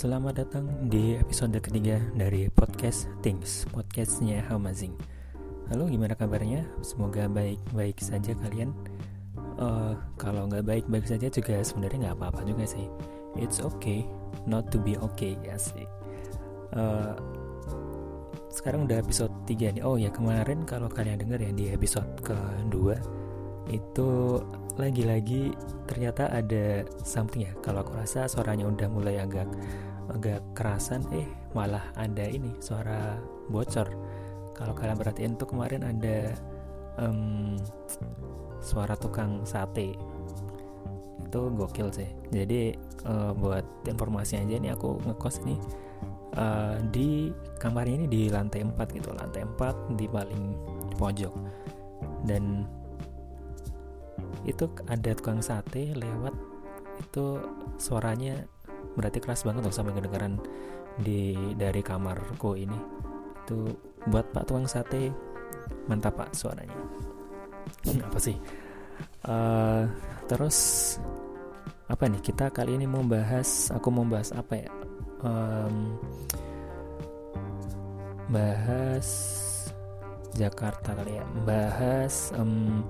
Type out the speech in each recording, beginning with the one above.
Selamat datang di episode ketiga dari podcast Things, podcastnya Hamazing. Halo, gimana kabarnya? Semoga baik-baik saja kalian. Uh, kalau nggak baik-baik saja juga sebenarnya nggak apa-apa juga sih. It's okay not to be okay ya sih. Uh, sekarang udah episode 3 nih. Oh ya kemarin kalau kalian denger ya di episode kedua itu lagi-lagi ternyata ada something ya kalau aku rasa suaranya udah mulai agak agak kerasan eh malah ada ini suara bocor. Kalau kalian perhatiin tuh kemarin ada um, suara tukang sate. Itu gokil sih. Jadi uh, buat informasi aja nih aku ngekos nih uh, di kamarnya ini di lantai 4 gitu. Lantai 4 di paling pojok. Dan itu ada tukang sate lewat itu suaranya berarti keras banget tuh sampai kedengaran di dari kamarku ini. Itu buat pak tukang sate mantap pak suaranya. Apa sih? Uh, terus apa nih? Kita kali ini mau bahas aku mau bahas apa ya? Um, bahas Jakarta kali ya. Bahas um,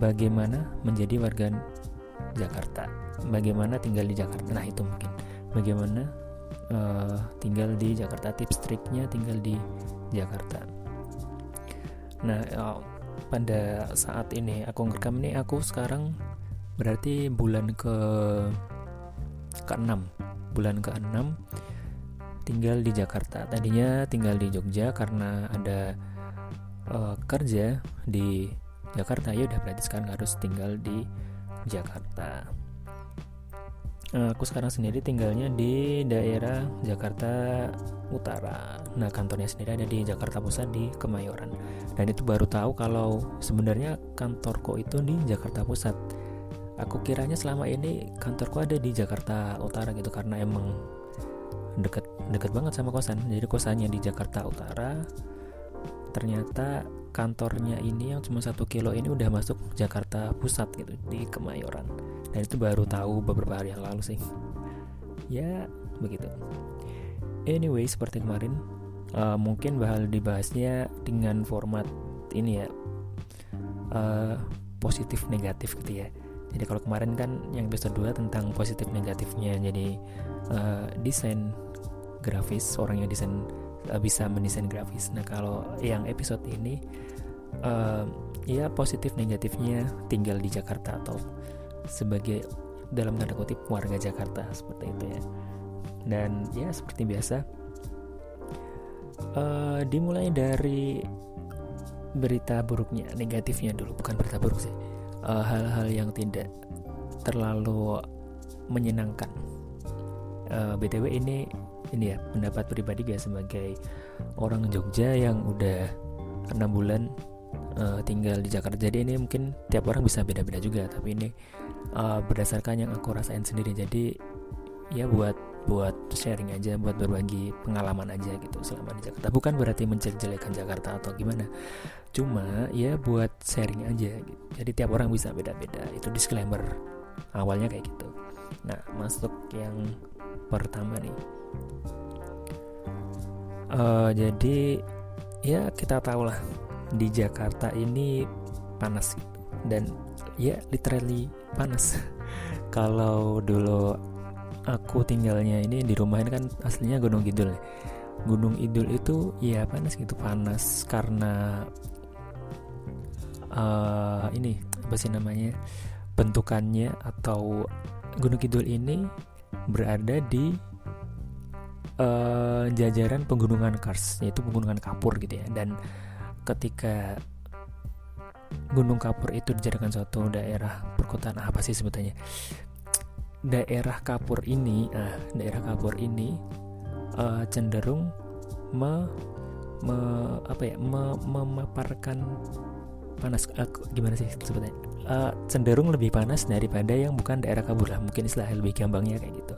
bagaimana menjadi warga Jakarta, bagaimana tinggal di Jakarta. Nah itu mungkin. Bagaimana uh, tinggal di Jakarta, tips triknya tinggal di Jakarta. Nah uh, pada saat ini aku ngerekam ini aku sekarang berarti bulan ke ke-6 bulan ke-6 tinggal di Jakarta. Tadinya tinggal di Jogja karena ada uh, kerja di Jakarta. Ya udah berarti sekarang harus tinggal di Jakarta aku sekarang sendiri tinggalnya di daerah Jakarta Utara. Nah, kantornya sendiri ada di Jakarta Pusat di Kemayoran. Dan itu baru tahu kalau sebenarnya kantorku itu di Jakarta Pusat. Aku kiranya selama ini kantorku ada di Jakarta Utara gitu karena emang deket deket banget sama kosan. Jadi kosannya di Jakarta Utara. Ternyata kantornya ini yang cuma satu kilo ini udah masuk Jakarta Pusat gitu di Kemayoran. Dan itu baru tahu beberapa hari yang lalu sih. Ya begitu. Anyway seperti kemarin uh, mungkin bakal dibahasnya dengan format ini ya uh, positif negatif gitu ya. Jadi kalau kemarin kan yang episode 2 tentang positif negatifnya jadi uh, desain grafis orang yang desain uh, bisa mendesain grafis. Nah kalau yang episode ini uh, ya positif negatifnya tinggal di Jakarta atau sebagai dalam tanda kutip warga Jakarta seperti itu ya. Dan ya seperti biasa uh, dimulai dari berita buruknya, negatifnya dulu bukan berita buruk sih. Hal-hal uh, yang tidak terlalu menyenangkan. Uh, btw ini ini ya pendapat pribadi gue sebagai orang Jogja yang udah enam bulan uh, tinggal di Jakarta. Jadi ini mungkin tiap orang bisa beda-beda juga tapi ini uh, berdasarkan yang aku rasain sendiri. Jadi ya buat buat sharing aja buat berbagi pengalaman aja gitu selama di Jakarta. Bukan berarti menjelek-jelekan Jakarta atau gimana. Cuma ya buat sharing aja gitu. Jadi tiap orang bisa beda-beda. Itu disclaimer awalnya kayak gitu. Nah masuk yang pertama nih. Uh, jadi ya kita tahu lah di Jakarta ini panas dan ya literally panas kalau dulu aku tinggalnya ini di rumah ini kan aslinya Gunung Kidul ya. Gunung Idul itu ya panas gitu panas karena uh, ini apa sih namanya bentukannya atau Gunung Kidul ini berada di uh, jajaran pegunungan Kars yaitu pegunungan Kapur gitu ya dan ketika Gunung Kapur itu dijadikan suatu daerah perkotaan apa sih sebetulnya daerah Kapur ini ah daerah Kapur ini uh, cenderung me, me apa ya me, memaparkan panas uh, gimana sih sebetulnya uh, cenderung lebih panas daripada yang bukan daerah kabur lah mungkin istilah lebih gampangnya kayak gitu.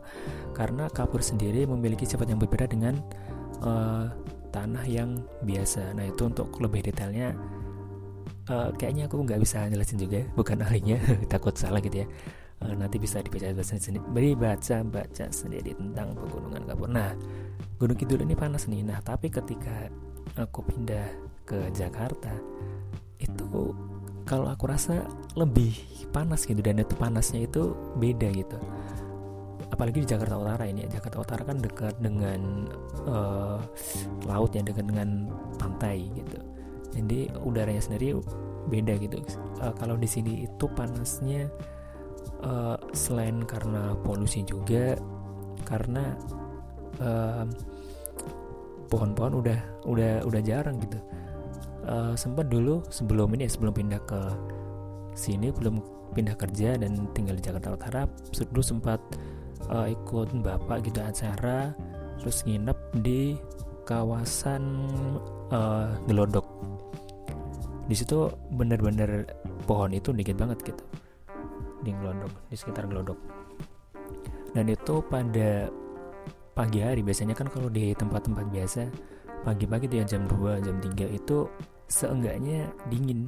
Karena kabur sendiri memiliki sifat yang berbeda dengan uh, tanah yang biasa. Nah itu untuk lebih detailnya uh, kayaknya aku nggak bisa jelasin juga bukan ahlinya takut salah gitu ya. Uh, nanti bisa dibaca baca sendiri beri baca baca sendiri tentang pegunungan nah Gunung Kidul ini panas nih. Nah tapi ketika aku pindah ke Jakarta itu kalau aku rasa lebih panas gitu dan itu panasnya itu beda gitu apalagi di Jakarta Utara ini ya. Jakarta Utara kan dekat dengan uh, laut ya dekat dengan pantai gitu. Jadi udaranya sendiri beda gitu. Uh, kalau di sini itu panasnya uh, selain karena polusi juga karena uh, pohon-pohon udah udah udah jarang gitu. Uh, sempat dulu sebelum ini ya sebelum pindah ke sini belum pindah kerja dan tinggal di Jakarta Utara dulu sempat uh, ikut bapak gitu acara terus nginep di kawasan uh, Gelodok. Di situ bener-bener pohon itu dikit banget gitu di Gelodok di sekitar Gelodok. Dan itu pada pagi hari biasanya kan kalau di tempat-tempat biasa pagi-pagi ya jam 2 jam 3 itu seenggaknya dingin.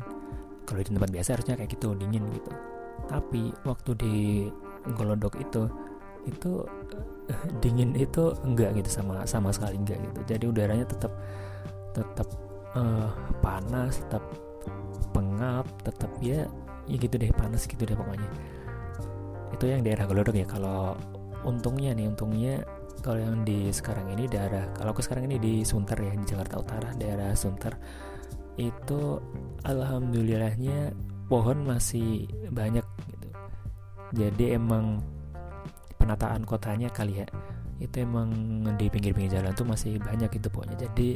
Kalau di tempat biasa harusnya kayak gitu dingin gitu. Tapi waktu di Gelodok itu itu uh, dingin itu enggak gitu sama sama sekali enggak gitu. Jadi udaranya tetap tetap uh, panas tetap pengap tetap ya ya gitu deh panas gitu deh pokoknya. Itu yang daerah Gelodok ya. Kalau untungnya nih untungnya kalau yang di sekarang ini daerah kalau ke sekarang ini di Sunter ya di Jakarta Utara daerah Sunter itu alhamdulillahnya pohon masih banyak gitu. Jadi emang penataan kotanya kali ya. Itu emang di pinggir-pinggir jalan tuh masih banyak itu pokoknya jadi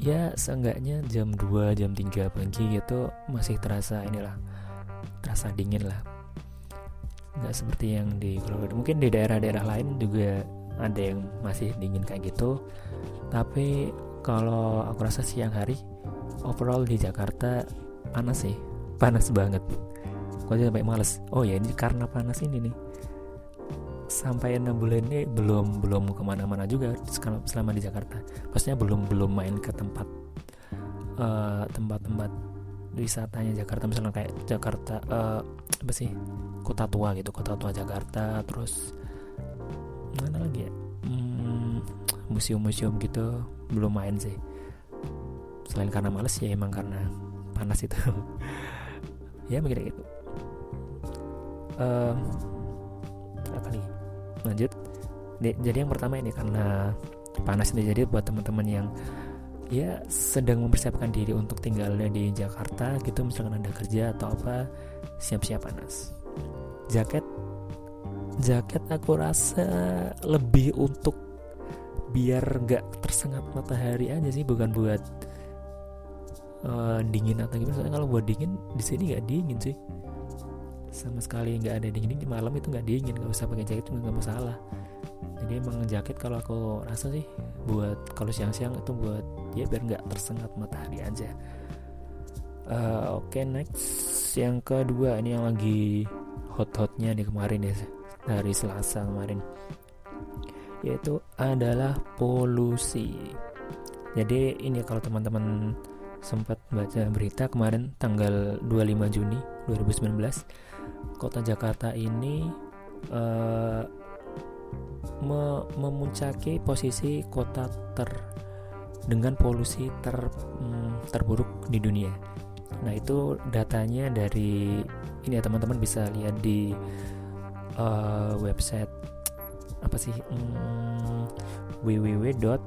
ya seenggaknya jam 2 jam 3 pagi gitu masih terasa inilah terasa dingin lah. Nggak seperti yang di mungkin di daerah-daerah lain juga ada yang masih dingin kayak gitu. Tapi kalau aku rasa siang hari overall di Jakarta panas sih. Panas banget. Kok sampai males? Oh ya ini karena panas ini nih sampai enam bulan ini belum belum ke mana-mana juga selama di Jakarta. Pastinya belum belum main ke tempat uh, tempat-tempat wisatanya Jakarta. Misalnya kayak Jakarta uh, apa sih kota tua gitu kota tua Jakarta. Terus mana lagi ya? Hmm, museum-museum gitu belum main sih. Selain karena males ya emang karena panas itu. Ya begitu gitu. Uh, apa lagi lanjut. Jadi yang pertama ini karena panas ini jadi buat teman-teman yang ya sedang mempersiapkan diri untuk tinggalnya di Jakarta gitu misalkan anda kerja atau apa siap-siap panas. Jaket jaket aku rasa lebih untuk biar nggak tersengat matahari aja sih bukan buat uh, dingin atau gimana. Soalnya kalau buat dingin di sini nggak dingin sih sama sekali nggak ada dingin di malam itu nggak dingin nggak usah pakai jaket nggak masalah. Jadi emang jaket kalau aku rasa sih buat kalau siang-siang itu buat ya biar nggak tersengat matahari aja. Uh, oke okay, next. Yang kedua ini yang lagi hot-hotnya di kemarin ya dari Selasa kemarin. Yaitu adalah polusi. Jadi ini kalau teman-teman sempat baca berita kemarin tanggal 25 Juni 2019 kota Jakarta ini uh, me memuncaki posisi kota ter dengan polusi ter um, terburuk di dunia. Nah itu datanya dari ini ya teman-teman bisa lihat di uh, website apa sih um, www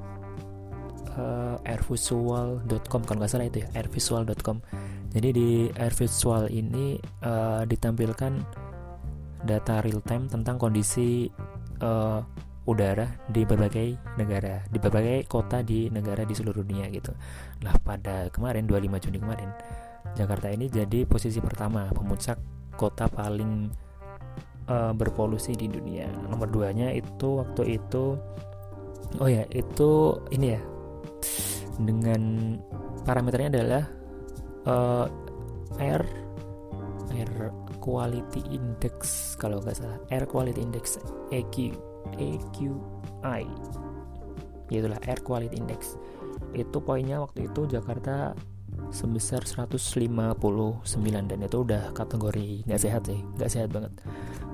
uh, airvisual.com kalau nggak salah itu ya airvisual.com jadi di airvisual ini uh, ditampilkan data real time tentang kondisi uh, udara di berbagai negara di berbagai kota di negara di seluruh dunia gitu. Nah pada kemarin 25 Juni kemarin Jakarta ini jadi posisi pertama pemuncak kota paling uh, berpolusi di dunia. Nomor duanya itu waktu itu oh ya itu ini ya. Dengan parameternya adalah uh, air air quality index kalau nggak salah. Air quality index EQ EQI itulah air quality index. Itu poinnya waktu itu Jakarta sebesar 159 dan itu udah kategori nggak sehat sih nggak sehat banget.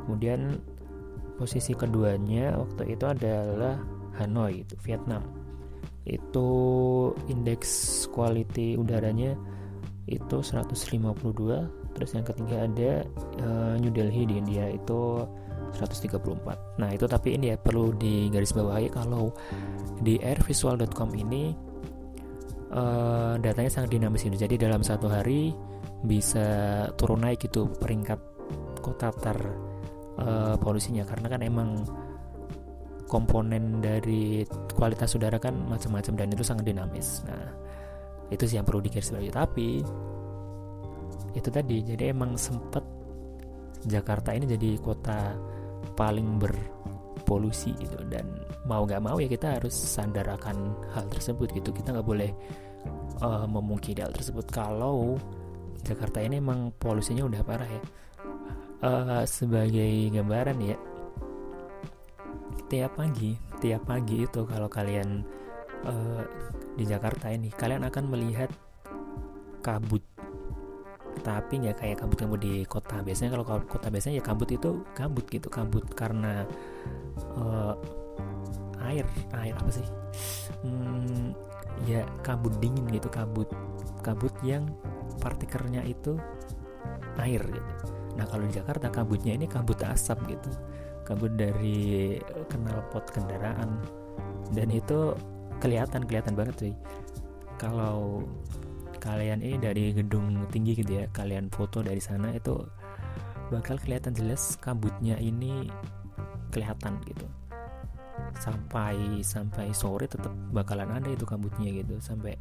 Kemudian posisi keduanya waktu itu adalah Hanoi itu Vietnam. Itu indeks quality udaranya itu 152 terus yang ketiga ada uh, New Delhi di India itu 134 nah itu tapi ini ya perlu digarisbawahi kalau di airvisual.com ini uh, datanya sangat dinamis itu jadi dalam satu hari bisa turun naik gitu peringkat kota ter uh, polusinya karena kan emang komponen dari kualitas udara kan macam-macam dan itu sangat dinamis. Nah itu sih yang perlu digarisbawahi tapi itu tadi jadi emang sempet Jakarta ini jadi kota paling berpolusi gitu dan mau nggak mau ya kita harus sadar akan hal tersebut gitu. Kita nggak boleh uh, memungkiri hal tersebut. Kalau Jakarta ini emang polusinya udah parah ya. Uh, sebagai gambaran ya tiap pagi tiap pagi itu kalau kalian uh, di Jakarta ini kalian akan melihat kabut. Tapi nggak kayak kabut-kabut di kota. Biasanya kalau kota biasanya ya kabut itu kabut gitu kabut karena uh, air air apa sih? Hmm, ya kabut dingin gitu kabut kabut yang partikelnya itu air gitu. Nah kalau di Jakarta kabutnya ini kabut asap gitu. Kabut dari knalpot kendaraan. Dan itu kelihatan kelihatan banget sih. Kalau kalian ini dari gedung tinggi gitu ya kalian foto dari sana itu bakal kelihatan jelas kabutnya ini kelihatan gitu. Sampai sampai sore tetap bakalan ada itu kabutnya gitu sampai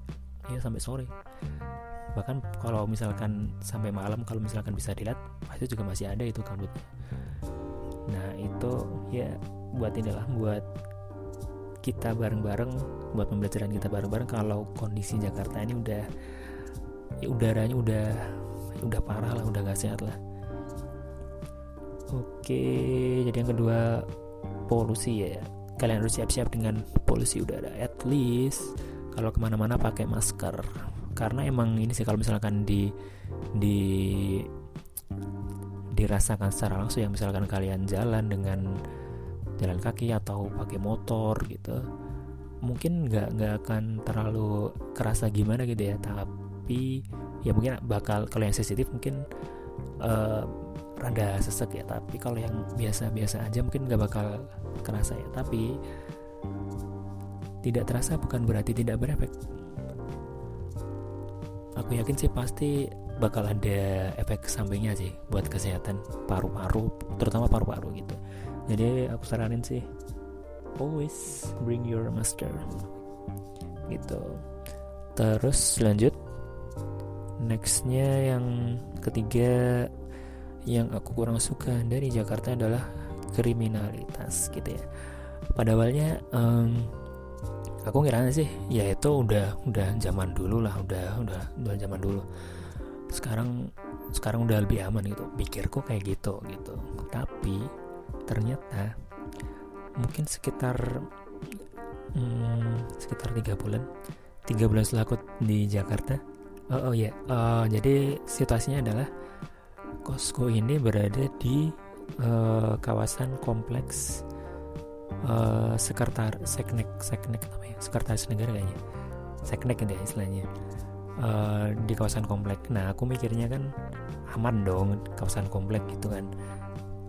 ya sampai sore. Bahkan kalau misalkan sampai malam kalau misalkan bisa dilihat pasti juga masih ada itu kabutnya. Nah itu ya buat inilah buat kita bareng-bareng buat pembelajaran kita bareng-bareng kalau kondisi Jakarta ini udah ya udaranya udah udah parah lah udah gak sehat lah. Oke jadi yang kedua polusi ya. Kalian harus siap-siap dengan polusi udara at least kalau ke mana-mana pakai masker. Karena emang ini sih kalau misalkan di di dirasakan secara langsung yang misalkan kalian jalan dengan jalan kaki atau pakai motor gitu mungkin nggak nggak akan terlalu kerasa gimana gitu ya. Tapi ya mungkin bakal kalau yang sensitif mungkin uh, rada sesek ya. Tapi kalau yang biasa-biasa aja mungkin nggak bakal kerasa ya. Tapi tidak terasa bukan berarti tidak berefek. Aku yakin sih pasti bakal ada efek sampingnya sih buat kesehatan paru-paru terutama paru-paru gitu jadi aku saranin sih always bring your masker. Gitu. Terus lanjut. Nextnya yang ketiga yang aku kurang suka dari Jakarta adalah kriminalitas gitu ya. Pada awalnya um, aku ngira sih ya itu udah udah zaman dulu lah udah udah udah zaman dulu. Sekarang sekarang udah lebih aman gitu. Pikirku kayak gitu gitu. Tapi ternyata mungkin sekitar hmm, sekitar tiga bulan tiga bulan setelah aku di Jakarta. Oh, oh ya, uh, jadi situasinya adalah Costco ini berada di uh, kawasan kompleks uh, sekretar seknek seknek apa ya? Sekretaris negara kayaknya. Seknek ya istilahnya. Uh, di kawasan komplek. Nah aku mikirnya kan aman dong kawasan komplek gitu kan.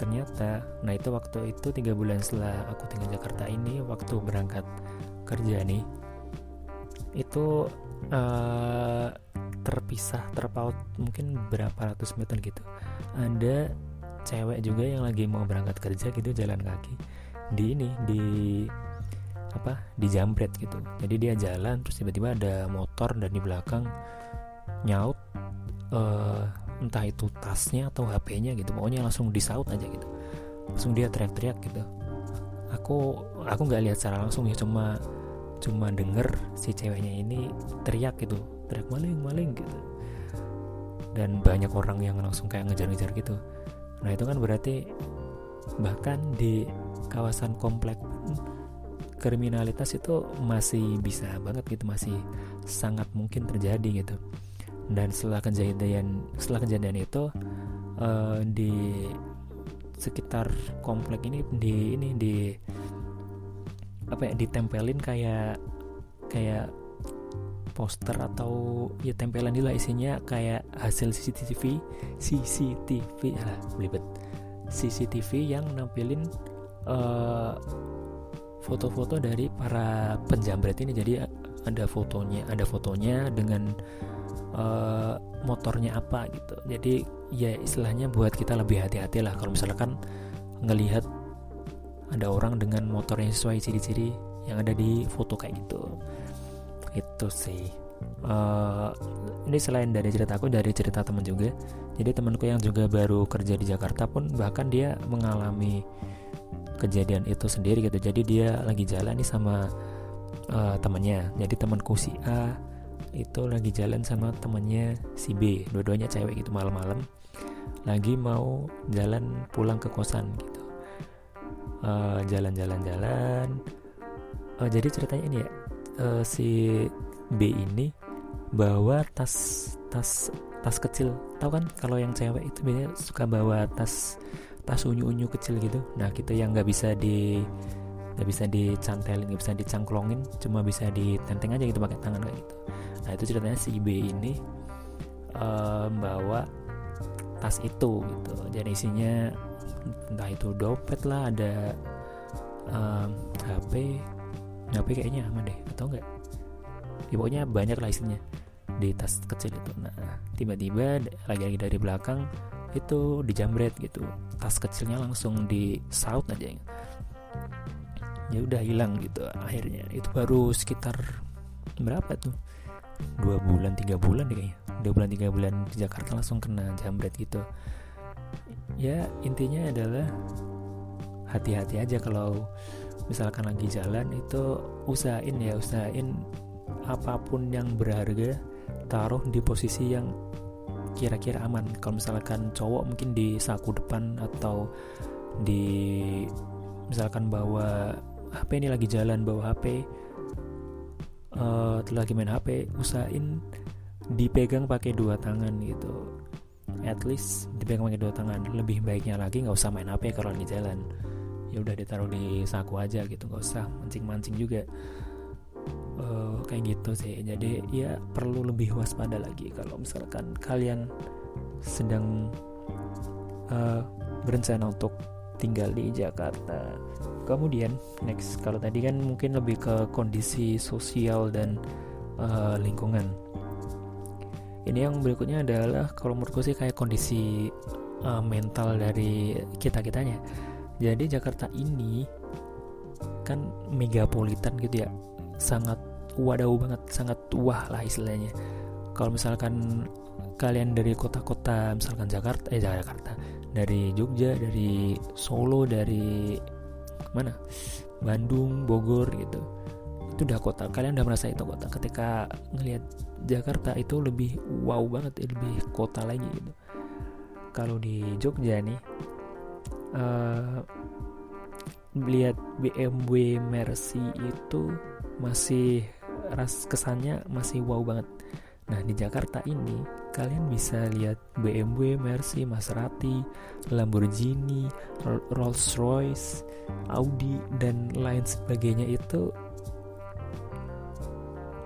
Ternyata, nah itu waktu itu tiga bulan setelah aku tinggal Jakarta ini waktu berangkat kerja nih itu uh, terpisah terpaut mungkin berapa ratus meter gitu. Ada cewek juga yang lagi mau berangkat kerja gitu jalan kaki di ini di apa di jambret gitu. Jadi dia jalan terus tiba-tiba ada motor dan di belakang nyaut uh, entah itu tasnya atau HP-nya gitu pokoknya langsung disaut aja gitu. Langsung dia teriak-teriak gitu. Aku aku nggak lihat secara langsung ya cuma cuma denger si ceweknya ini teriak gitu. Teriak maling maling gitu. Dan banyak orang yang langsung kayak ngejar-ngejar gitu. Nah itu kan berarti bahkan di kawasan komplek kriminalitas itu masih bisa banget gitu masih sangat mungkin terjadi gitu dan setelah kejadian setelah kejadian itu uh, di sekitar komplek ini di ini di apa ya ditempelin kayak kayak poster atau ya tempelan lah isinya kayak hasil CCTV CCTV lah belibet. CCTV yang nampilin eh, foto-foto dari para penjamret ini. Jadi ada fotonya ada fotonya dengan uh, motornya apa gitu. Jadi ya istilahnya buat kita lebih hati-hati lah. Kalau misalkan ngelihat ada orang dengan motor yang sesuai ciri-ciri yang ada di foto kayak gitu. Itu sih. Uh, ini selain dari cerita aku dari cerita teman juga. Jadi temanku yang juga baru kerja di Jakarta pun bahkan dia mengalami kejadian itu sendiri gitu. Jadi dia lagi jalan nih sama uh, temannya jadi temanku si A itu lagi jalan sama temannya si B. Dua-duanya cewek gitu malam-malam. Lagi mau jalan pulang ke kosan gitu. Uh, jalan-jalan-jalan. Uh, jadi ceritanya ini ya uh, si B ini bawa tas tas tas kecil. Tahu kan kalau yang cewek itu biasanya suka bawa tas tas unyu-unyu kecil gitu. Nah kita yang nggak bisa di nggak bisa dicantelin nggak bisa dicangklongin cuma bisa ditenteng aja gitu pakai tangan kayak gitu nah itu ceritanya si B ini uh, bawa tas itu gitu. Jadi isinya entah itu dompet lah ada um, HP HP kayaknya aman deh atau enggak? Ya, pokoknya banyak lah isinya di tas kecil itu. Nah tiba-tiba lagi-lagi dari belakang itu dijamret gitu. Tas kecilnya langsung di saut aja. Ya udah hilang gitu akhirnya. Itu baru sekitar berapa tuh dua bulan tiga bulan deh kayaknya. Dua bulan tiga bulan di Jakarta langsung kena jambret gitu. Ya intinya adalah hati-hati aja kalau misalkan lagi jalan itu usahain ya usahain apa pun yang berharga taruh di posisi yang kira-kira aman. Kalau misalkan cowok mungkin di saku depan atau di misalkan bawa HP ini lagi jalan bawa HP uh, lagi main HP usahain dipegang pakai dua tangan gitu. At least dipegang pakai dua tangan. Lebih baiknya lagi nggak usah main HP kalau lagi jalan. Ya udah ditaruh di saku aja gitu nggak usah mancing-mancing juga. Uh, kayak gitu sih. Jadi ya perlu lebih waspada lagi kalau misalkan kalian sedang uh, berencana untuk tinggal di Jakarta kemudian next kalau tadi kan mungkin lebih ke kondisi sosial dan uh, lingkungan. Ini yang berikutnya adalah kalau menurutku sih kayak kondisi uh, mental dari kita kitanya. Jadi Jakarta ini kan megapolitan gitu ya. Sangat wadaw banget sangat wah lah istilahnya. Kalau misalkan kalian dari kota-kota misalkan Jakarta eh Jakarta dari Jogja dari Solo dari mana? Bandung Bogor gitu. Itu udah kota. Kalian udah merasa itu kota? Ketika ngelihat Jakarta itu lebih wow banget lebih kota lagi gitu. Kalau di Jogja nih uh, lihat BMW Mercy itu masih ras kesannya masih wow banget. Nah di Jakarta ini kalian bisa lihat BMW, Mercy, Maserati, Lamborghini, Rolls Royce, Audi dan lain sebagainya itu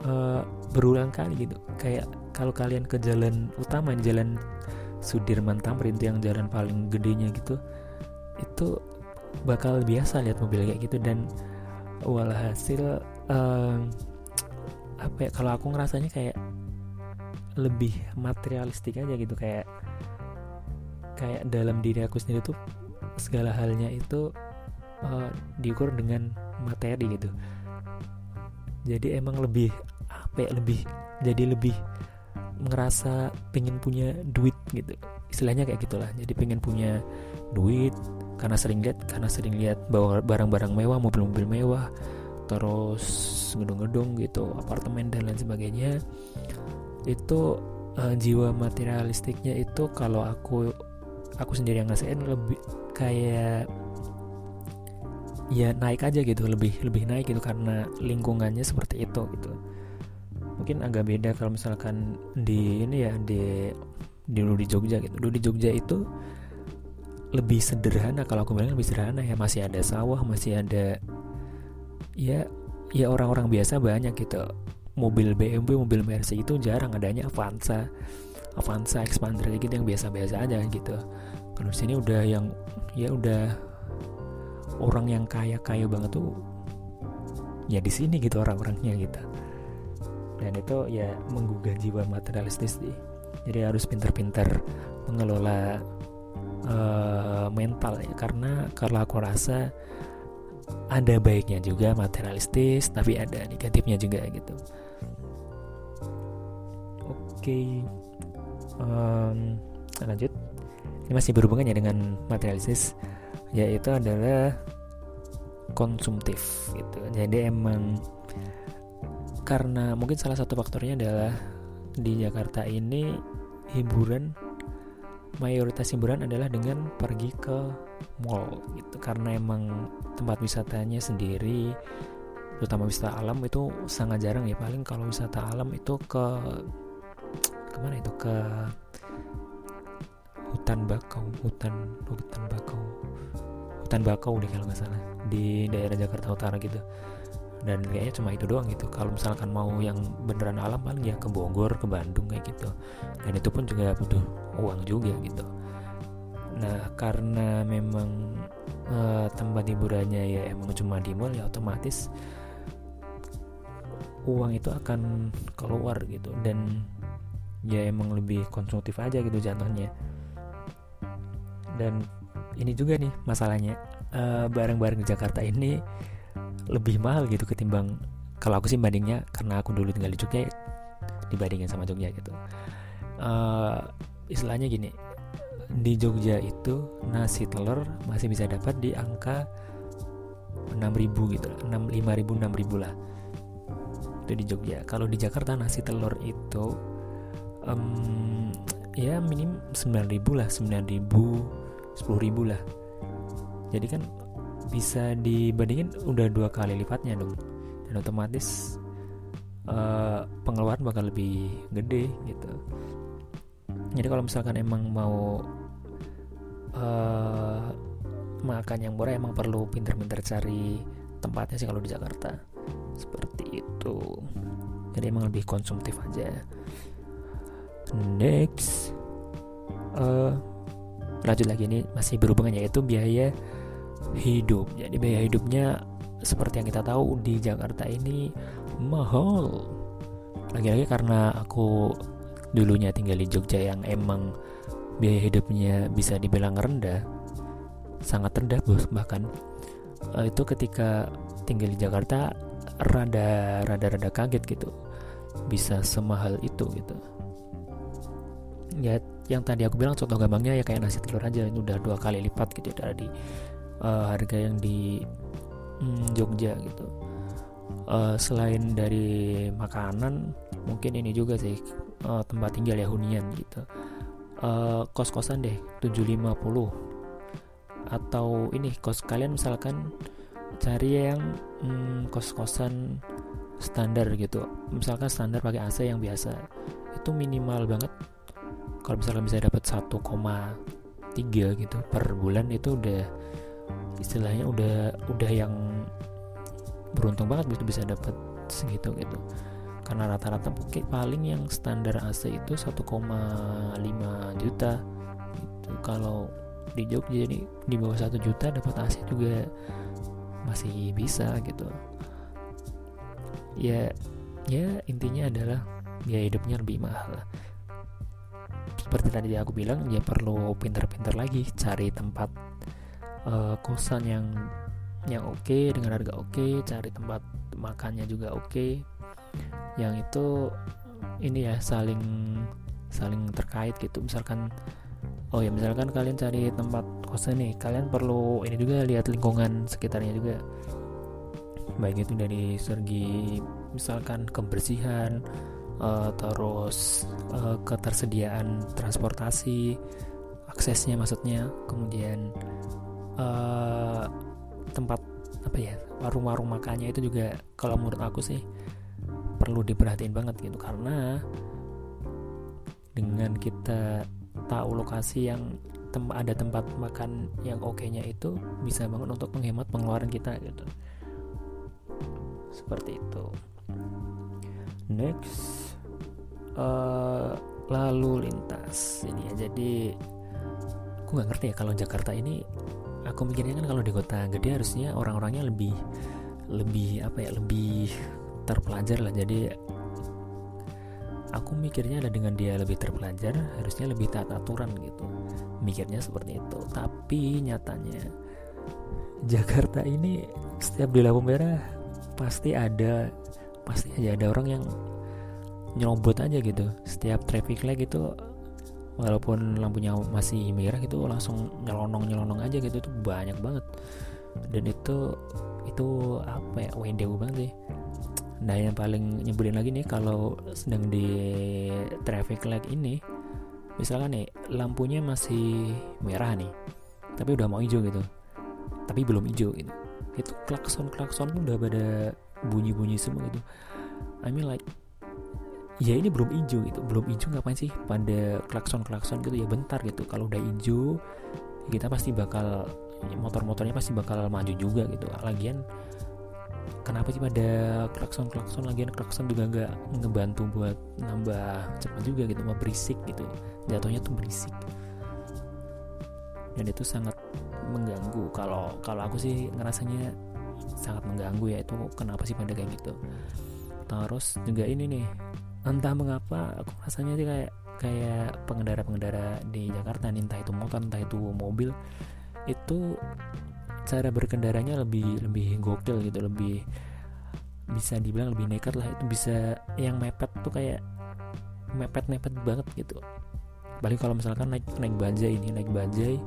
uh, berulang kali gitu. Kayak kalau kalian ke jalan utama, jalan Sudirman Tamrin yang jalan paling gedenya gitu, itu bakal biasa lihat mobil kayak gitu dan walhasil um, apa ya kalau aku ngerasanya kayak lebih materialistik aja gitu kayak kayak dalam diri aku sendiri tuh segala halnya itu uh, diukur dengan materi gitu. Jadi emang lebih apa ya lebih jadi lebih ngerasa pengen punya duit gitu. Istilahnya kayak gitulah jadi pengen punya duit karena sering lihat karena sering lihat bawa barang-barang mewah mobil-mobil mewah terus gedung-gedung gitu apartemen dan lain sebagainya itu uh, jiwa materialistiknya itu kalau aku aku sendiri yang ngasihin lebih kayak ya naik aja gitu lebih lebih naik gitu karena lingkungannya seperti itu gitu. Mungkin agak beda kalau misalkan di ini ya di di dulu di Jogja gitu. Dulu di Jogja itu lebih sederhana kalau aku bilang lebih sederhana ya. Masih ada sawah masih ada ya ya orang-orang biasa banyak gitu mobil BMW mobil Mercy itu jarang adanya Avanza. Avanza Expander gitu yang biasa-biasa aja gitu. Kalau sini udah yang ya udah orang yang kaya-kaya banget tuh ya di sini gitu orang-orangnya gitu. Dan itu ya menggugah jiwa materialistis sih. Jadi harus pinter-pinter mengelola uh, mental ya. Karena kalau aku rasa ada baiknya juga materialistis tapi ada negatifnya juga gitu okay. um, lanjut. Ini masih berhubungan ya dengan materialistis yaitu adalah konsumtif gitu. Jadi emang karena mungkin salah satu faktornya adalah di Jakarta ini hiburan mayoritas hiburan adalah dengan pergi ke mall gitu. Karena emang tempat wisatanya sendiri terutama wisata alam itu sangat jarang ya. Paling kalau wisata alam itu ke ke mana itu? Ke hutan bakau hutan hutan bakau. Hutan bakau deh kalau nggak salah di daerah Jakarta Utara gitu. Dan kayaknya cuma itu doang gitu. Kalau misalkan mau yang beneran alam paling ya ke Bogor ke Bandung kayak gitu. Dan itu pun juga butuh uang juga gitu. Nah karena memang uh, tempat hiburannya ya emang cuma di mall ya otomatis uang itu akan keluar gitu. Dan ya emang lebih konsumtif aja gitu jatuhnya. Dan ini juga nih masalahnya uh, barang-barang di Jakarta ini lebih mahal gitu ketimbang kalau aku sih bandingnya karena aku dulu tinggal di Jogja dibandingin sama Jogja gitu. Uh, istilahnya gini di Jogja itu nasi telur masih bisa dapat di angka 6000 gitu 6 5000 6000 lah. Itu di Jogja. Kalau di Jakarta nasi telur itu um, ya minim 9000 lah 9000 10000 lah. Jadi kan bisa dibandingin udah dua kali lipatnya dong. Dan otomatis uh, pengeluaran bakal lebih gede gitu. Jadi kalau misalkan emang mau uh, makan yang murah emang perlu pinter-pinter cari tempatnya sih kalau di Jakarta. Seperti itu. Jadi emang lebih konsumtif aja next uh, lanjut lagi ini masih berhubungan yaitu biaya hidup. Jadi biaya hidupnya seperti yang kita tahu di Jakarta ini mahal. Lagi-lagi karena aku dulunya tinggal di Jogja yang emang biaya hidupnya bisa dibilang rendah, sangat rendah bos bahkan uh, itu ketika tinggal di Jakarta rada rada rada kaget gitu bisa semahal itu gitu ya yang tadi aku bilang contoh gampangnya ya kayak nasi telur aja ini udah dua kali lipat gitu dari uh, harga yang di mm, Jogja gitu. Uh, selain dari makanan mungkin ini juga sih uh, tempat tinggal ya hunian gitu. Uh, kos-kosan deh 750 atau ini kos kalian misalkan cari yang mm, kos-kosan standar gitu. Misalkan standar pakai AC yang biasa. Itu minimal banget kalau misalkan bisa dapat 1,3 gitu per bulan itu udah istilahnya udah udah yang beruntung banget bisa bisa dapat segitu gitu. Karena rata-rata paling yang standar AC itu 1,5 juta gitu. Kalau di Jogja jadi di bawah satu juta dapat AC juga masih bisa gitu. Ya ya intinya adalah biaya hidupnya lebih mahal seperti tadi aku bilang ya perlu pinter-pinter lagi cari tempat uh, kosan yang yang oke okay, dengan harga oke okay, cari tempat makannya juga oke okay. yang itu ini ya saling saling terkait gitu misalkan oh ya misalkan kalian cari tempat kosan nih kalian perlu ini juga lihat lingkungan sekitarnya juga baik itu dari segi misalkan kebersihan uh, terus uh, ketersediaan transportasi aksesnya maksudnya kemudian uh, tempat apa ya warung-warung makannya itu juga kalau menurut aku sih perlu diperhatiin banget gitu. Karena dengan kita tahu lokasi yang tem ada tempat makan yang oke-nya itu bisa banget untuk menghemat pengeluaran kita gitu. Seperti itu. Next uh, lalu lintas. Ini ya jadi aku nggak ngerti ya kalau Jakarta ini aku mikirnya kan kalau di kota gede harusnya orang-orangnya lebih lebih apa ya lebih terpelajar lah. Jadi aku mikirnya ada dengan dia lebih terpelajar harusnya lebih taat aturan gitu. Mikirnya seperti itu. Tapi nyatanya Jakarta ini setiap di lampu merah pasti ada pasti aja ada orang yang nyobot aja gitu. Setiap traffic light gitu walaupun lampunya masih merah gitu langsung nyelonong nyelonong aja gitu. Itu banyak banget. Dan itu itu apa ya WDW banget sih. Nah yang paling nyebelin lagi nih kalau sedang di traffic light ini Misalkan nih lampunya masih merah nih Tapi udah mau hijau gitu Tapi belum hijau gitu. Itu klakson-klakson tuh udah pada bunyi-bunyi semua gitu. I mean like Ya ini belum hijau gitu. Belum hijau ngapain sih? Pada klakson-klakson gitu. Ya bentar gitu. Kalau udah hijau kita pasti bakal motor-motornya pasti bakal maju juga gitu. Lagian kenapa sih pada klakson klakson lagian klakson juga nggak ngebantu buat nambah cepat juga gitu. Mau berisik gitu. Jatuhnya tuh berisik. Dan itu sangat mengganggu. Kalau kalau aku sih ngerasanya sangat mengganggu ya. Itu kenapa sih pada kayak gitu? Terus juga ini nih entah mengapa aku rasanya sih kayak kayak pengendara-pengendara di Jakarta entah itu motor entah itu mobil itu cara berkendaranya lebih lebih gokil gitu lebih bisa dibilang lebih nekat lah itu bisa yang mepet tuh kayak mepet mepet banget gitu. Balik kalau misalkan naik naik bajai ini naik bajai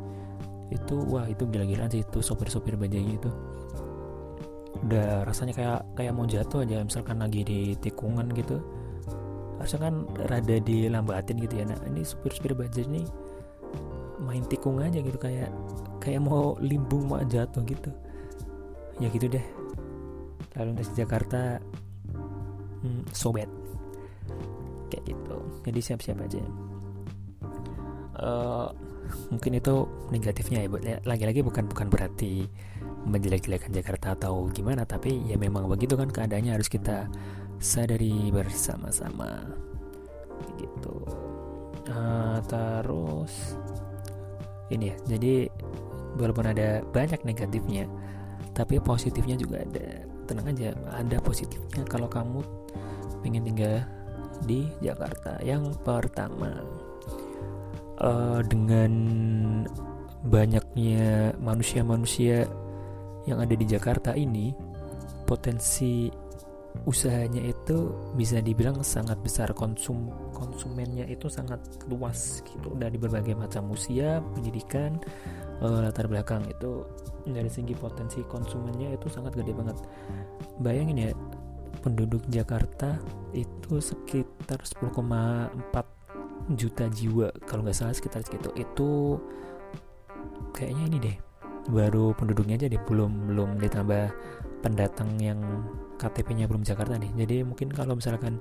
itu wah itu gila-gilaan sih itu sopir-sopir bajai itu udah rasanya kayak kayak mau jatuh aja misalkan lagi di tikungan gitu harusnya kan rada dilambatin gitu ya. Nah ini supir-supir bajai ini main tikung aja gitu kayak kayak mau limbung mau jatuh gitu. Ya gitu deh. Lalu dari Jakarta hmm, sobat kayak gitu. Jadi siap-siap aja. Uh, mungkin itu negatifnya ya. Lagi-lagi bukan bukan berarti menjelek-jelekan Jakarta atau gimana tapi ya memang begitu kan keadaannya harus kita sadari bersama-sama. Gitu. Uh, terus ini ya jadi walaupun ada banyak negatifnya tapi positifnya juga ada. Tenang aja ada positifnya kalau kamu pengen tinggal di Jakarta. Yang pertama uh, dengan banyaknya manusia-manusia yang ada di Jakarta ini potensi usahanya itu bisa dibilang sangat besar. Konsum konsumennya itu sangat luas gitu. Dari berbagai macam usia pendidikan uh, latar belakang itu dari segi potensi konsumennya itu sangat gede banget. Bayangin ya penduduk Jakarta itu sekitar 10,4 juta jiwa kalau nggak salah sekitar segitu. Itu kayaknya ini deh baru penduduknya aja deh belum belum ditambah pendatang yang KTP-nya belum Jakarta nih. Jadi mungkin kalau misalkan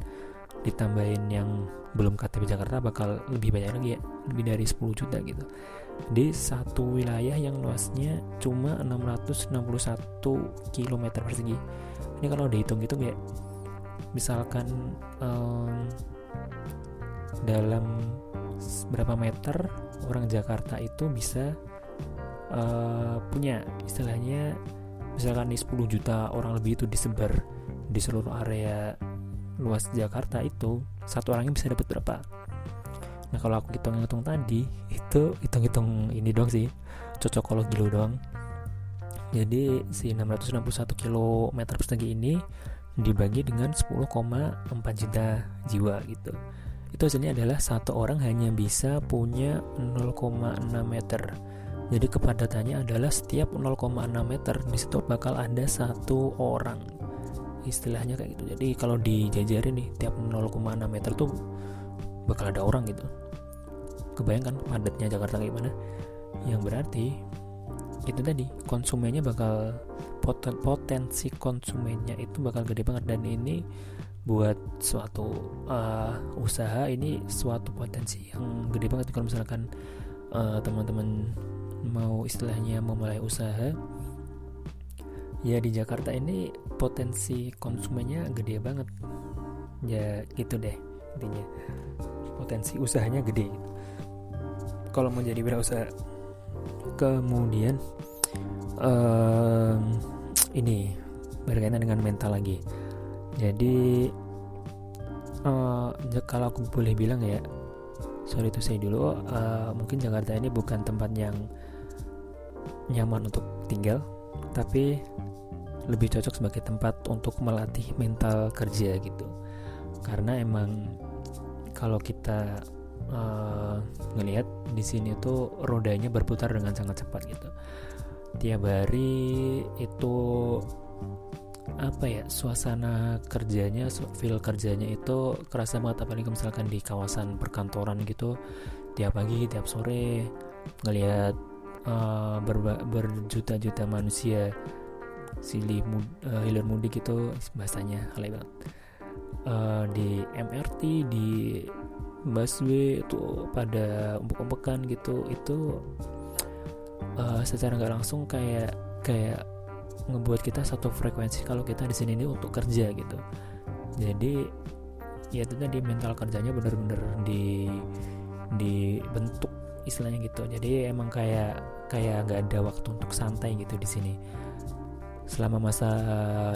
ditambahin yang belum KTP Jakarta bakal lebih banyak lagi ya. Lebih dari 10 juta gitu. Di satu wilayah yang luasnya cuma 661 km persegi. Ini kalau dihitung-hitung ya misalkan um, dalam berapa meter orang Jakarta itu bisa uh, punya istilahnya misalkan di 10 juta orang lebih itu disebar di seluruh area luas Jakarta itu satu orangnya bisa dapat berapa? Nah kalau aku hitung-hitung tadi itu hitung-hitung ini doang sih cocok kalau dulu doang. Jadi si 661 km persegi ini dibagi dengan 10,4 juta jiwa gitu. Itu hasilnya adalah satu orang hanya bisa punya 0,6 meter jadi kepadatannya adalah setiap 0,6 meter di situ bakal ada satu orang. Istilahnya kayak gitu. Jadi kalau dijajarin nih tiap 0,6 meter tuh bakal ada orang gitu. Kebayangkan padatnya Jakarta kayak gimana? Yang berarti itu tadi konsumennya bakal poten, potensi konsumennya itu bakal gede banget dan ini buat suatu uh, usaha ini suatu potensi yang gede banget kalau misalkan uh, teman-teman mau istilahnya memulai usaha ya di Jakarta ini potensi konsumennya gede banget. Ya gitu deh intinya. Potensi usahanya gede. Kalau mau jadi wirausaha. Kemudian um, ini berkaitan dengan mental lagi. Jadi uh, kalau aku boleh bilang ya sorry itu saya dulu uh, mungkin Jakarta ini bukan tempat yang nyaman untuk tinggal tapi lebih cocok sebagai tempat untuk melatih mental kerja gitu. Karena emang kalau kita uh, ngelihat di sini tuh rodanya berputar dengan sangat cepat gitu. Tiap hari itu apa ya suasana kerjanya feel kerjanya itu kerasa banget. Apalagi misalkan di kawasan perkantoran gitu tiap pagi tiap sore ngelihat uh, berjuta-juta manusia silih mud, uh, hilir mudik itu bahasanya halai banget. Uh, di MRT di busway itu pada umpuk-umpukan gitu itu uh, secara nggak langsung kayak kayak ngebuat kita satu frekuensi kalau kita di sini ini untuk kerja gitu. Jadi ya itu tadi mental kerjanya bener-bener di dibentuk istilahnya gitu. Jadi emang kayak kayak nggak ada waktu untuk santai gitu di sini. Selama masa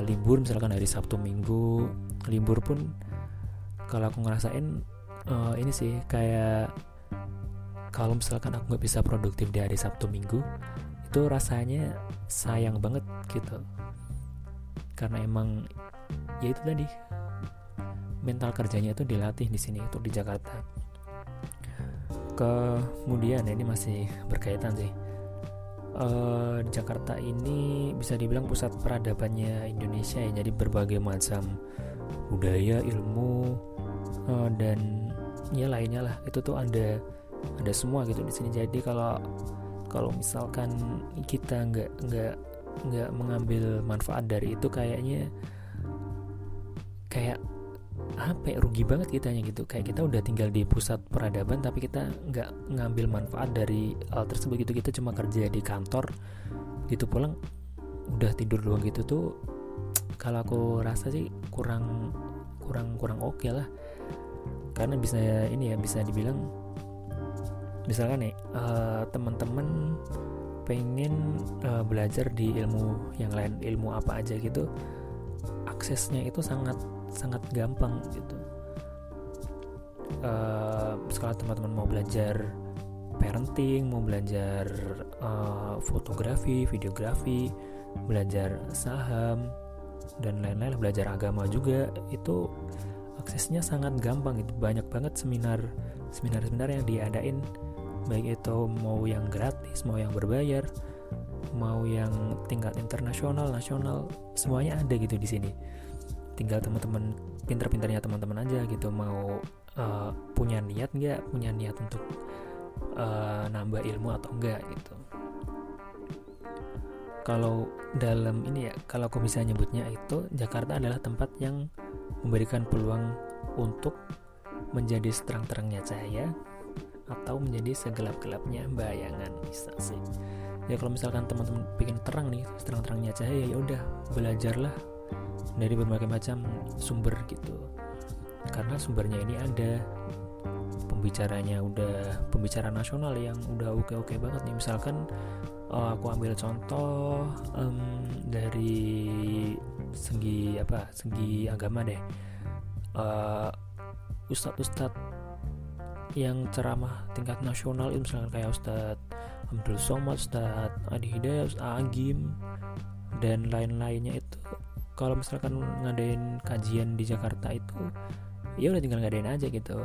libur misalkan hari Sabtu Minggu libur pun kalau aku ngerasain uh, ini sih kayak kalau misalkan aku nggak bisa produktif di hari Sabtu Minggu itu rasanya sayang banget gitu. Karena emang ya itu tadi mental kerjanya itu dilatih di sini untuk di Jakarta. Kemudian ini masih berkaitan sih uh, Jakarta ini bisa dibilang pusat peradabannya Indonesia ya. Jadi berbagai macam budaya ilmu uh, dan ya lainnya lah. Itu tuh ada ada semua gitu di sini. Jadi kalau kalau misalkan kita nggak nggak nggak mengambil manfaat dari itu kayaknya kayak apa ya, rugi banget kitanya gitu. Kayak kita udah tinggal di pusat peradaban tapi kita nggak ngambil manfaat dari hal tersebut gitu. Kita cuma kerja di kantor gitu pulang udah tidur doang gitu tuh kalau aku rasa sih kurang kurang kurang oke okay lah. Karena bisa ini ya bisa dibilang misalkan nih uh, teman-teman pengen uh, belajar di ilmu yang lain ilmu apa aja gitu aksesnya itu sangat sangat gampang gitu. Uh, sekarang teman-teman mau belajar parenting mau belajar uh, fotografi videografi belajar saham dan lain-lain belajar agama juga itu aksesnya sangat gampang itu banyak banget seminar seminar-seminar yang diadain. Baik itu mau yang gratis mau yang berbayar mau yang tingkat internasional nasional semuanya ada gitu di sini tinggal teman-teman pinter-pinternya teman-teman aja gitu. Mau uh, punya niat nggak? Punya niat untuk uh, nambah ilmu atau enggak gitu. Kalau dalam ini ya kalau aku bisa nyebutnya itu Jakarta adalah tempat yang memberikan peluang untuk menjadi seterang-terangnya cahaya atau menjadi segelap-gelapnya bayangan bisa sih. Ya kalau misalkan teman-teman bikin terang nih terang-terangnya cahaya ya udah belajarlah dari berbagai macam sumber gitu. Karena sumbernya ini ada. Pembicaranya udah pembicara nasional yang udah oke-oke banget nih. Misalkan uh, aku ambil contoh um, dari segi apa segi agama deh. Uh, ustadz-ustadz yang ceramah tingkat nasional itu misalnya kayak Ustadz Abdul Somad, Ustadz Adi Hidayah, Ustadz Agim dan lain-lainnya itu kalau misalkan ngadain kajian di Jakarta itu ya udah tinggal ngadain aja gitu.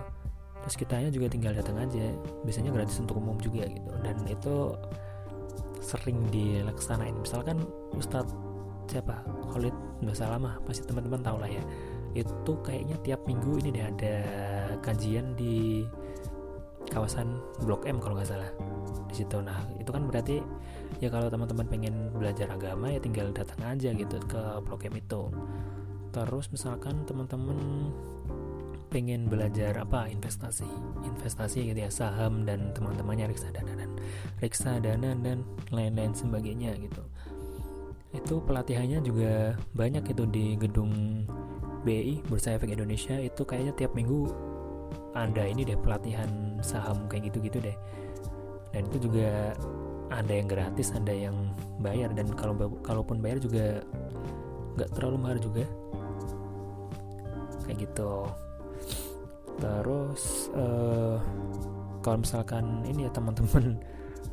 Terus kitanya juga tinggal datang aja biasanya gratis untuk umum juga gitu. Dan itu sering dilaksanain. Misalkan Ustadz siapa? Khalid nggak salah mah pasti teman-teman tahu lah ya. Itu kayaknya tiap minggu ini deh ada kajian di kawasan Blok M kalau nggak salah. Di situ. Nah itu kan berarti ya kalau teman-teman pengen belajar agama ya tinggal datang aja gitu ke Blok M itu. Terus misalkan teman-teman pengen belajar apa? Investasi. Investasi gitu ya saham dan teman-temannya reksadana dan reksadana dan lain-lain sebagainya gitu. Itu pelatihannya juga banyak itu di gedung BI Bursa Efek Indonesia. Itu kayaknya tiap minggu ada ini deh pelatihan saham kayak gitu-gitu deh. Dan itu juga ada yang gratis ada yang bayar. Dan kalau kalaupun bayar juga nggak terlalu mahal juga. Kayak gitu. Terus uh, kalau misalkan ini ya teman-teman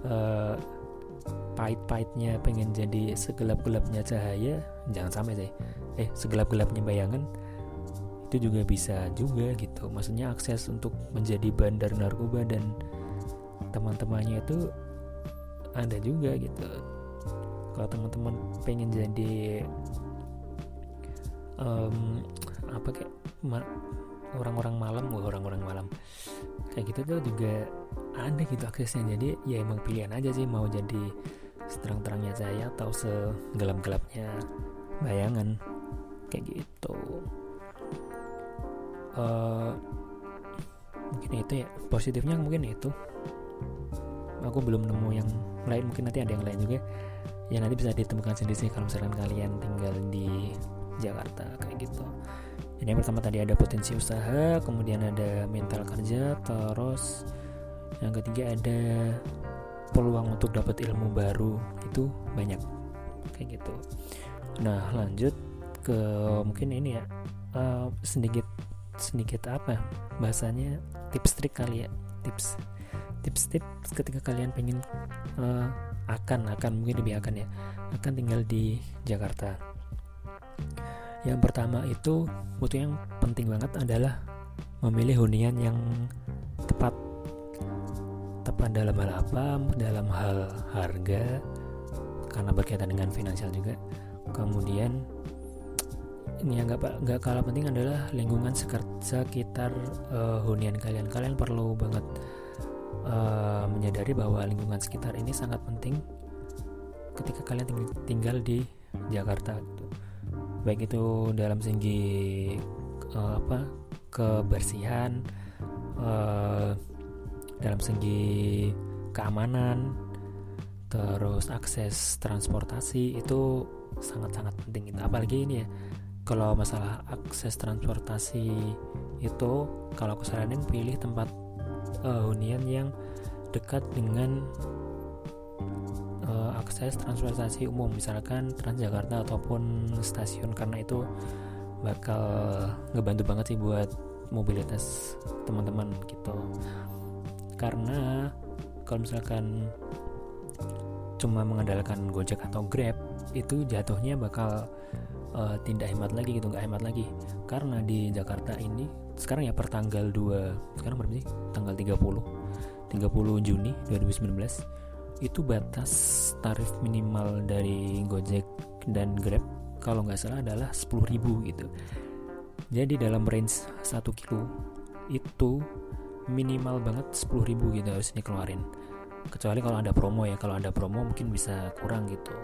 uh, pahit-pahitnya pengen jadi segelap-gelapnya cahaya jangan sampai sih. Eh segelap-gelapnya bayangan itu juga bisa juga gitu. Maksudnya akses untuk menjadi bandar narkoba dan teman-temannya itu ada juga gitu. Kalau teman-teman pengen jadi um, apa kayak orang-orang malam orang-orang malam. Kayak gitu tuh juga ada gitu aksesnya. Jadi ya emang pilihan aja sih mau jadi seterang-terangnya saya atau segelap-gelapnya bayangan. Kayak gitu. Uh, mungkin itu ya. Positifnya mungkin itu aku belum nemu yang lain mungkin nanti ada yang lain juga. Ya nanti bisa ditemukan sendiri sih kalau misalkan kalian tinggal di Jakarta kayak gitu. Ini yang pertama tadi ada potensi usaha kemudian ada mental kerja terus yang ketiga ada peluang untuk dapat ilmu baru itu banyak. Kayak gitu. Nah lanjut ke mungkin ini ya uh, sedikit sedikit apa bahasanya tips trik kali ya tips tips-tips ketika kalian pengen uh, akan akan mungkin lebih akan ya akan tinggal di Jakarta. Yang pertama itu butuh yang penting banget adalah memilih hunian yang tepat. Tepat dalam hal apa dalam hal harga karena berkaitan dengan finansial juga. Kemudian ini yang nggak nggak kalah penting adalah lingkungan sekitar uh, hunian kalian. Kalian perlu banget uh, menyadari bahwa lingkungan sekitar ini sangat penting ketika kalian tinggal di Jakarta gitu. Baik itu dalam segi uh, apa kebersihan uh, dalam segi keamanan terus akses transportasi itu sangat-sangat penting itu apalagi ini ya kalau masalah akses transportasi itu kalau aku saranin pilih tempat uh, hunian yang dekat dengan uh, akses transportasi umum. Misalkan Transjakarta ataupun stasiun karena itu bakal ngebantu banget sih buat mobilitas teman-teman gitu. Karena kalau misalkan cuma mengandalkan Gojek atau Grab itu jatuhnya bakal uh, tidak hemat lagi gitu nggak hemat lagi. Karena di Jakarta ini sekarang ya per tanggal 2 sekarang berapa sih? Tanggal 30 30 Juni 2019 itu batas tarif minimal dari Gojek dan Grab kalau nggak salah adalah 10.000 gitu. Jadi dalam range 1 kilo itu minimal banget 10.000 gitu harus dikeluarin. Kecuali kalau ada promo ya kalau ada promo mungkin bisa kurang gitu.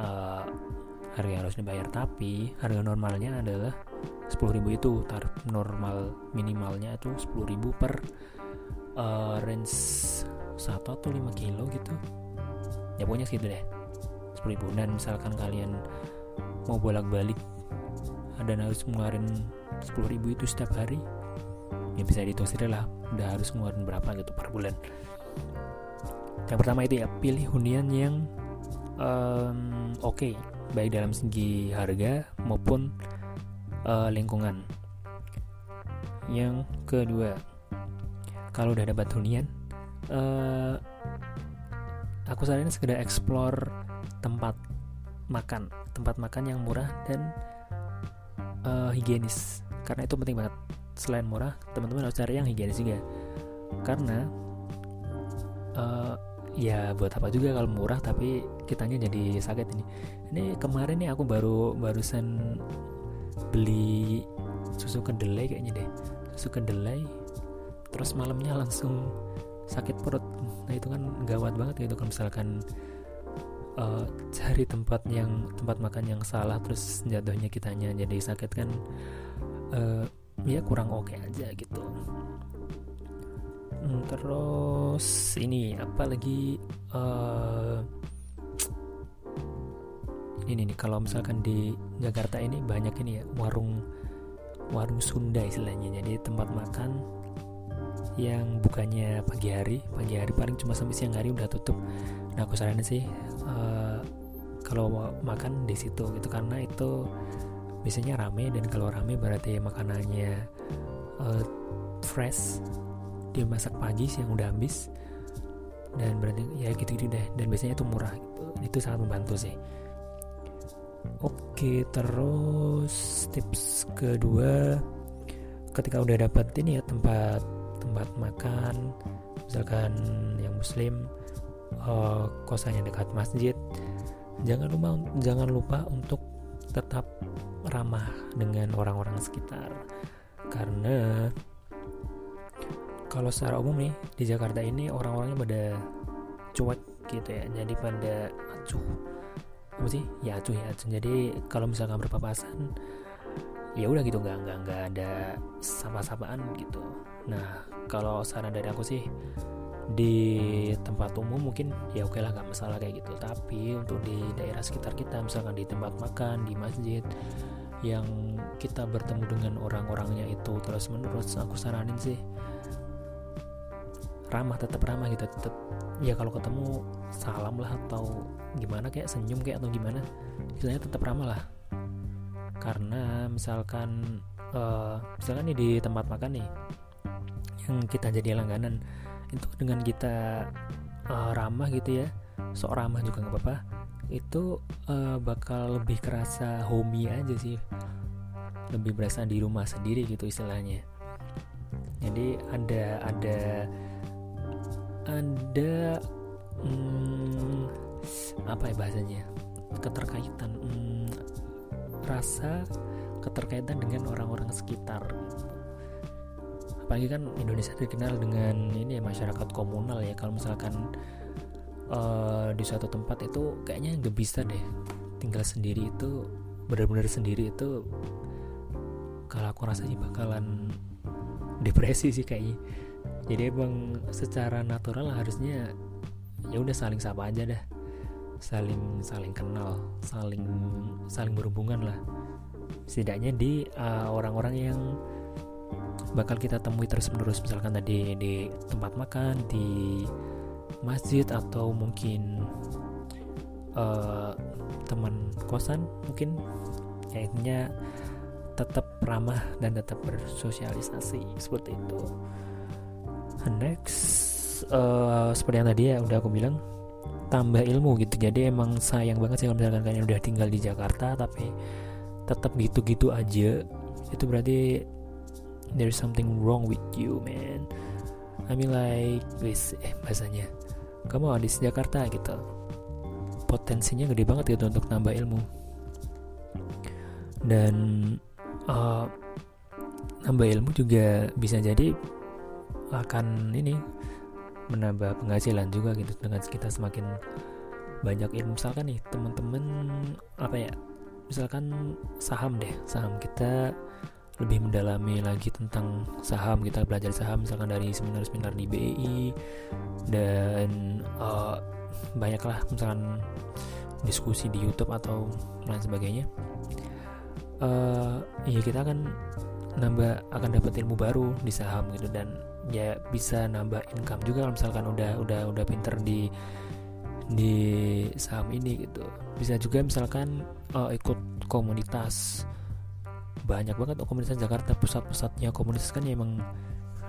Uh, harga harus dibayar tapi harga normalnya adalah 10.000 itu tarif normal minimalnya itu 10.000 per uh, range satu atau 5 kilo gitu. Ya pokoknya segitu deh 10 ribu. Dan misalkan kalian mau bolak-balik dan harus 10 ribu itu setiap hari ya bisa dihitung sendiri lah udah harus ngeluarin berapa gitu per bulan. Yang pertama itu ya pilih hunian yang um, oke okay, baik dalam segi harga maupun uh, lingkungan. Yang kedua kalau udah dapat hunian uh, aku saat ini sekedar explore tempat makan. Tempat makan yang murah dan uh, higienis. Karena itu penting banget. Selain murah teman-teman harus cari yang higienis juga. Karena uh, ya buat apa juga kalau murah tapi kitanya jadi sakit ini. Ini kemarin nih aku baru barusan beli susu kedelai kayaknya deh. Susu kedelai terus malamnya langsung sakit perut. Nah itu kan gawat banget gitu kalau misalkan uh, cari tempat yang tempat makan yang salah terus jatuhnya kitanya jadi sakit kan uh, ya kurang oke okay aja gitu. Hmm, terus ini apa lagi uh, ini nih kalau misalkan di Jakarta ini banyak ini ya warung warung Sunda istilahnya. Jadi tempat makan yang bukannya pagi hari pagi hari paling cuma sampai siang hari udah tutup. Nah aku saranin sih uh, kalau makan di situ gitu karena itu biasanya rame dan kalau rame berarti makanannya uh, fresh. Dimasak pagi siang udah habis dan berarti ya gitu-gitu deh. Dan biasanya itu murah gitu. Itu sangat membantu sih Oke, terus tips kedua ketika udah dapat ini ya tempat tempat makan, misalkan yang muslim uh, kosannya dekat masjid, jangan lupa jangan lupa untuk tetap ramah dengan orang-orang sekitar. Karena kalau secara umum nih di Jakarta ini orang-orangnya pada cuek gitu ya jadi pada acuh apa sih? Ya acuh ya acuh jadi kalau misalkan berpapasan ya udah gitu nggak nggak nggak ada sapa-sapaan gitu. Nah kalau saran dari aku sih di tempat umum mungkin ya oke lah nggak masalah kayak gitu. Tapi untuk di daerah sekitar kita misalkan di tempat makan di masjid yang kita bertemu dengan orang-orangnya itu terus menerus aku saranin sih ramah tetap ramah gitu tetap ya kalau ketemu salam lah atau gimana kayak senyum kayak atau gimana istilahnya tetap ramah lah. Karena misalkan uh, misalkan nih di tempat makan nih yang kita jadi langganan itu dengan kita uh, ramah gitu ya sok ramah juga nggak apa-apa itu uh, bakal lebih kerasa homey aja sih. Lebih berasa di rumah sendiri gitu istilahnya. Jadi ada ada ada hmm, apa ya bahasanya? Keterkaitan hmm, rasa keterkaitan dengan orang-orang sekitar. Apalagi kan Indonesia dikenal dengan ini ya masyarakat komunal ya. Kalau misalkan uh, di suatu tempat itu kayaknya nggak bisa deh tinggal sendiri itu benar-benar sendiri itu kalau aku rasa sih bakalan depresi sih kayaknya. Jadi emang secara natural harusnya ya udah saling sapa aja dah saling saling kenal saling saling berhubungan lah. Setidaknya di uh, orang-orang yang bakal kita temui terus menerus misalkan tadi di tempat makan di masjid atau mungkin uh, teman kosan mungkin ya intinya tetap ramah dan tetap bersosialisasi seperti itu. Next uh, seperti yang tadi ya udah aku bilang tambah ilmu gitu. Jadi emang sayang banget sih kalau misalkan kalian udah tinggal di Jakarta tapi tetap gitu-gitu aja. Itu berarti there's something wrong with you man. I mean like wis eh bahasanya kamu di Jakarta gitu. Potensinya gede banget gitu untuk nambah ilmu. Dan uh, nambah ilmu juga bisa jadi akan ini menambah penghasilan juga gitu dengan kita semakin banyak ilmu. Misalkan nih teman-teman apa ya misalkan saham deh saham kita lebih mendalami lagi tentang saham kita belajar saham misalkan dari seminar-seminar di BI dan uh, banyaklah misalkan diskusi di YouTube atau lain sebagainya. Uh, ya kita akan nambah akan dapat ilmu baru di saham gitu. Dan ya bisa nambah income juga kalau misalkan udah udah udah pinter di di saham ini gitu. Bisa juga misalkan uh, ikut komunitas. Banyak banget oh, komunitas Jakarta pusat-pusatnya komunitas kan ya emang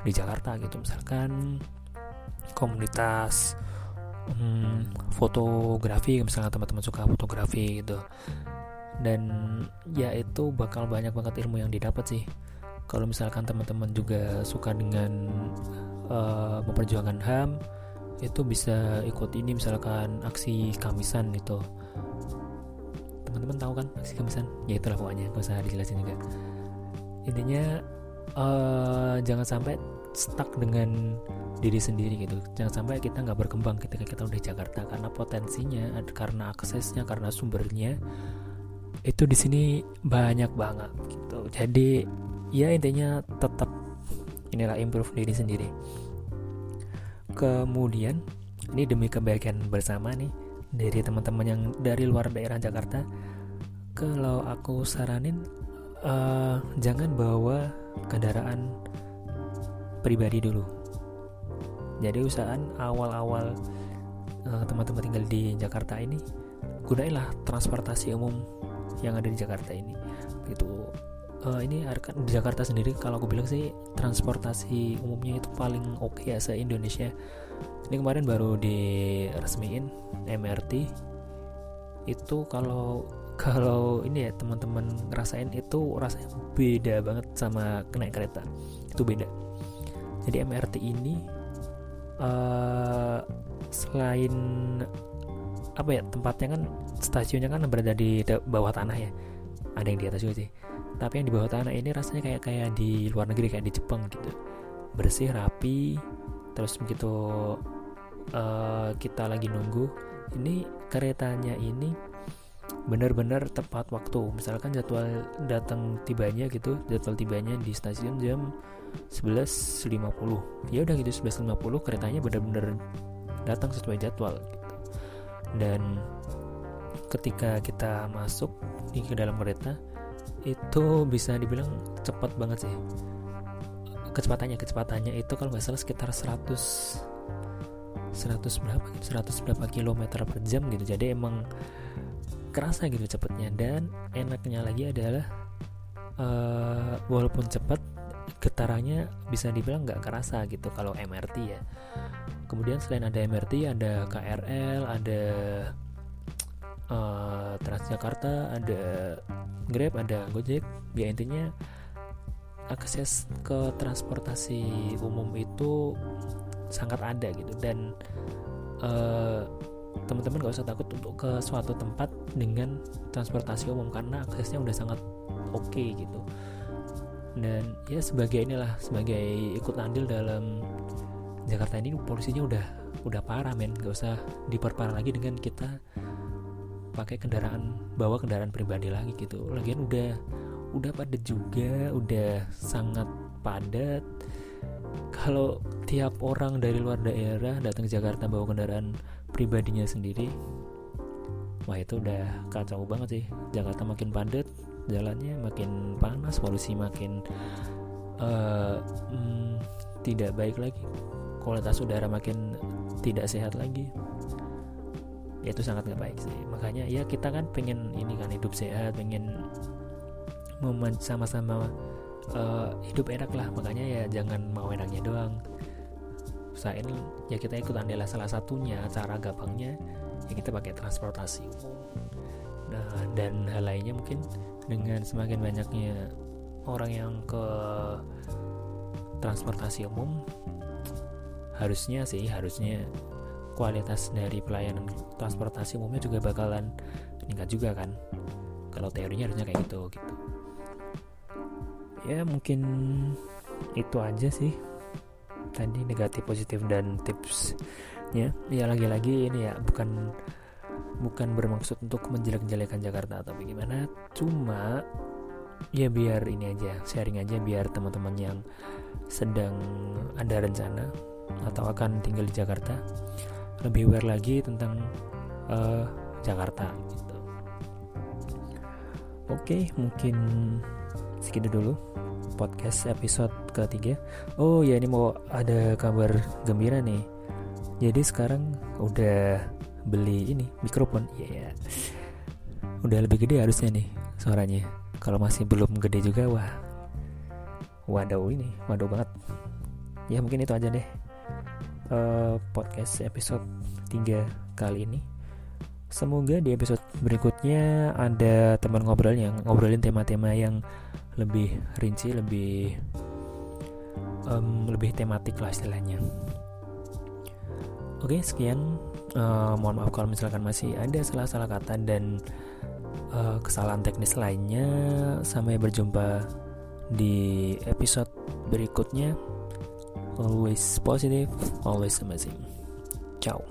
di Jakarta gitu. Misalkan komunitas hmm, fotografi misalnya teman-teman suka fotografi gitu. Dan ya itu bakal banyak banget ilmu yang didapat sih. Kalau misalkan teman-teman juga suka dengan uh, memperjuangkan HAM itu bisa ikut ini misalkan aksi kamisan gitu. Teman-teman tahu kan aksi kamisan? Ya itulah pokoknya gak usah dijelasin juga. Intinya uh, jangan sampai stuck dengan diri sendiri gitu. Jangan sampai kita nggak berkembang ketika kita udah Jakarta karena potensinya karena aksesnya karena sumbernya itu di sini banyak banget gitu. Jadi ya intinya tetap inilah improve diri sendiri. Kemudian ini demi kebaikan bersama nih dari teman-teman yang dari luar daerah Jakarta kalau aku saranin uh, jangan bawa kendaraan pribadi dulu. Jadi usahaan awal-awal uh, teman-teman tinggal di Jakarta ini gunailah transportasi umum yang ada di Jakarta ini. Itu uh, ini di Jakarta sendiri kalau aku bilang sih transportasi umumnya itu paling oke okay ya se Indonesia ini kemarin baru diresmiin MRT itu kalau kalau ini ya teman-teman ngerasain itu rasanya beda banget sama naik kereta. Itu beda. Jadi MRT ini uh, selain apa ya tempatnya kan stasiunnya kan berada di bawah tanah ya. Ada yang di atas juga sih tapi yang di bawah tanah ini rasanya kayak kayak di luar negeri kayak di Jepang gitu. Bersih rapi terus begitu uh, kita lagi nunggu ini keretanya ini benar-benar tepat waktu. Misalkan jadwal datang tibanya gitu jadwal tibanya di stasiun jam 11.50 ya udah gitu 11.50 keretanya benar-benar datang sesuai jadwal gitu. Dan ketika kita masuk ke dalam kereta itu bisa dibilang cepat banget sih. Kecepatannya kecepatannya itu kalau nggak salah sekitar 100 100 berapa 100 berapa kilometer per jam gitu. Jadi emang kerasa gitu cepatnya. Dan enaknya lagi adalah uh, walaupun cepat getarannya bisa dibilang nggak kerasa gitu kalau MRT ya. Kemudian selain ada MRT ada KRL ada uh, Transjakarta ada Grab ada Gojek. Ya intinya akses ke transportasi umum itu sangat ada gitu. Dan uh, teman-teman gak usah takut untuk ke suatu tempat dengan transportasi umum karena aksesnya udah sangat oke okay, gitu. Dan ya sebagai inilah sebagai ikut andil dalam Jakarta ini polusinya udah udah parah men. Gak usah diperparah lagi dengan kita pakai kendaraan bawa kendaraan pribadi lagi gitu. Lagian udah udah padat juga udah sangat padat. Kalau tiap orang dari luar daerah datang ke Jakarta bawa kendaraan pribadinya sendiri wah itu udah kacau banget sih. Jakarta makin padat jalannya makin panas polusi makin uh, hmm, tidak baik lagi. Kualitas udara makin tidak sehat lagi ya itu sangat nggak baik sih. Makanya ya kita kan pengen ini kan hidup sehat pengen sama-sama uh, hidup enak lah. Makanya ya jangan mau enaknya doang. Usahain ya kita ikut andela salah satunya cara gampangnya ya kita pakai transportasi nah dan hal lainnya mungkin dengan semakin banyaknya orang yang ke transportasi umum harusnya sih harusnya kualitas dari pelayanan transportasi umumnya juga bakalan meningkat juga kan. Kalau teorinya harusnya kayak gitu gitu. Ya mungkin itu aja sih. Tadi negatif positif dan tipsnya. Ya lagi-lagi ini ya bukan bukan bermaksud untuk menjelek-jelekan Jakarta atau bagaimana. Cuma ya biar ini aja sharing aja biar teman-teman yang sedang ada rencana atau akan tinggal di Jakarta lebih aware lagi tentang uh, Jakarta gitu. Oke, mungkin segitu dulu podcast episode ketiga. Oh ya ini mau ada kabar gembira nih. Jadi sekarang udah beli ini mikrofon, ya yeah. udah lebih gede harusnya nih suaranya. Kalau masih belum gede juga wah, waduh ini, waduh banget. Ya mungkin itu aja deh uh, podcast episode 3 kali ini. Semoga di episode berikutnya ada teman ngobrol yang ngobrolin tema-tema yang lebih rinci, lebih um, lebih tematik lah istilahnya. Oke, sekian. Uh, mohon maaf kalau misalkan masih ada salah-salah kata dan uh, kesalahan teknis lainnya. Sampai berjumpa di episode berikutnya always positive, always amazing. Ciao.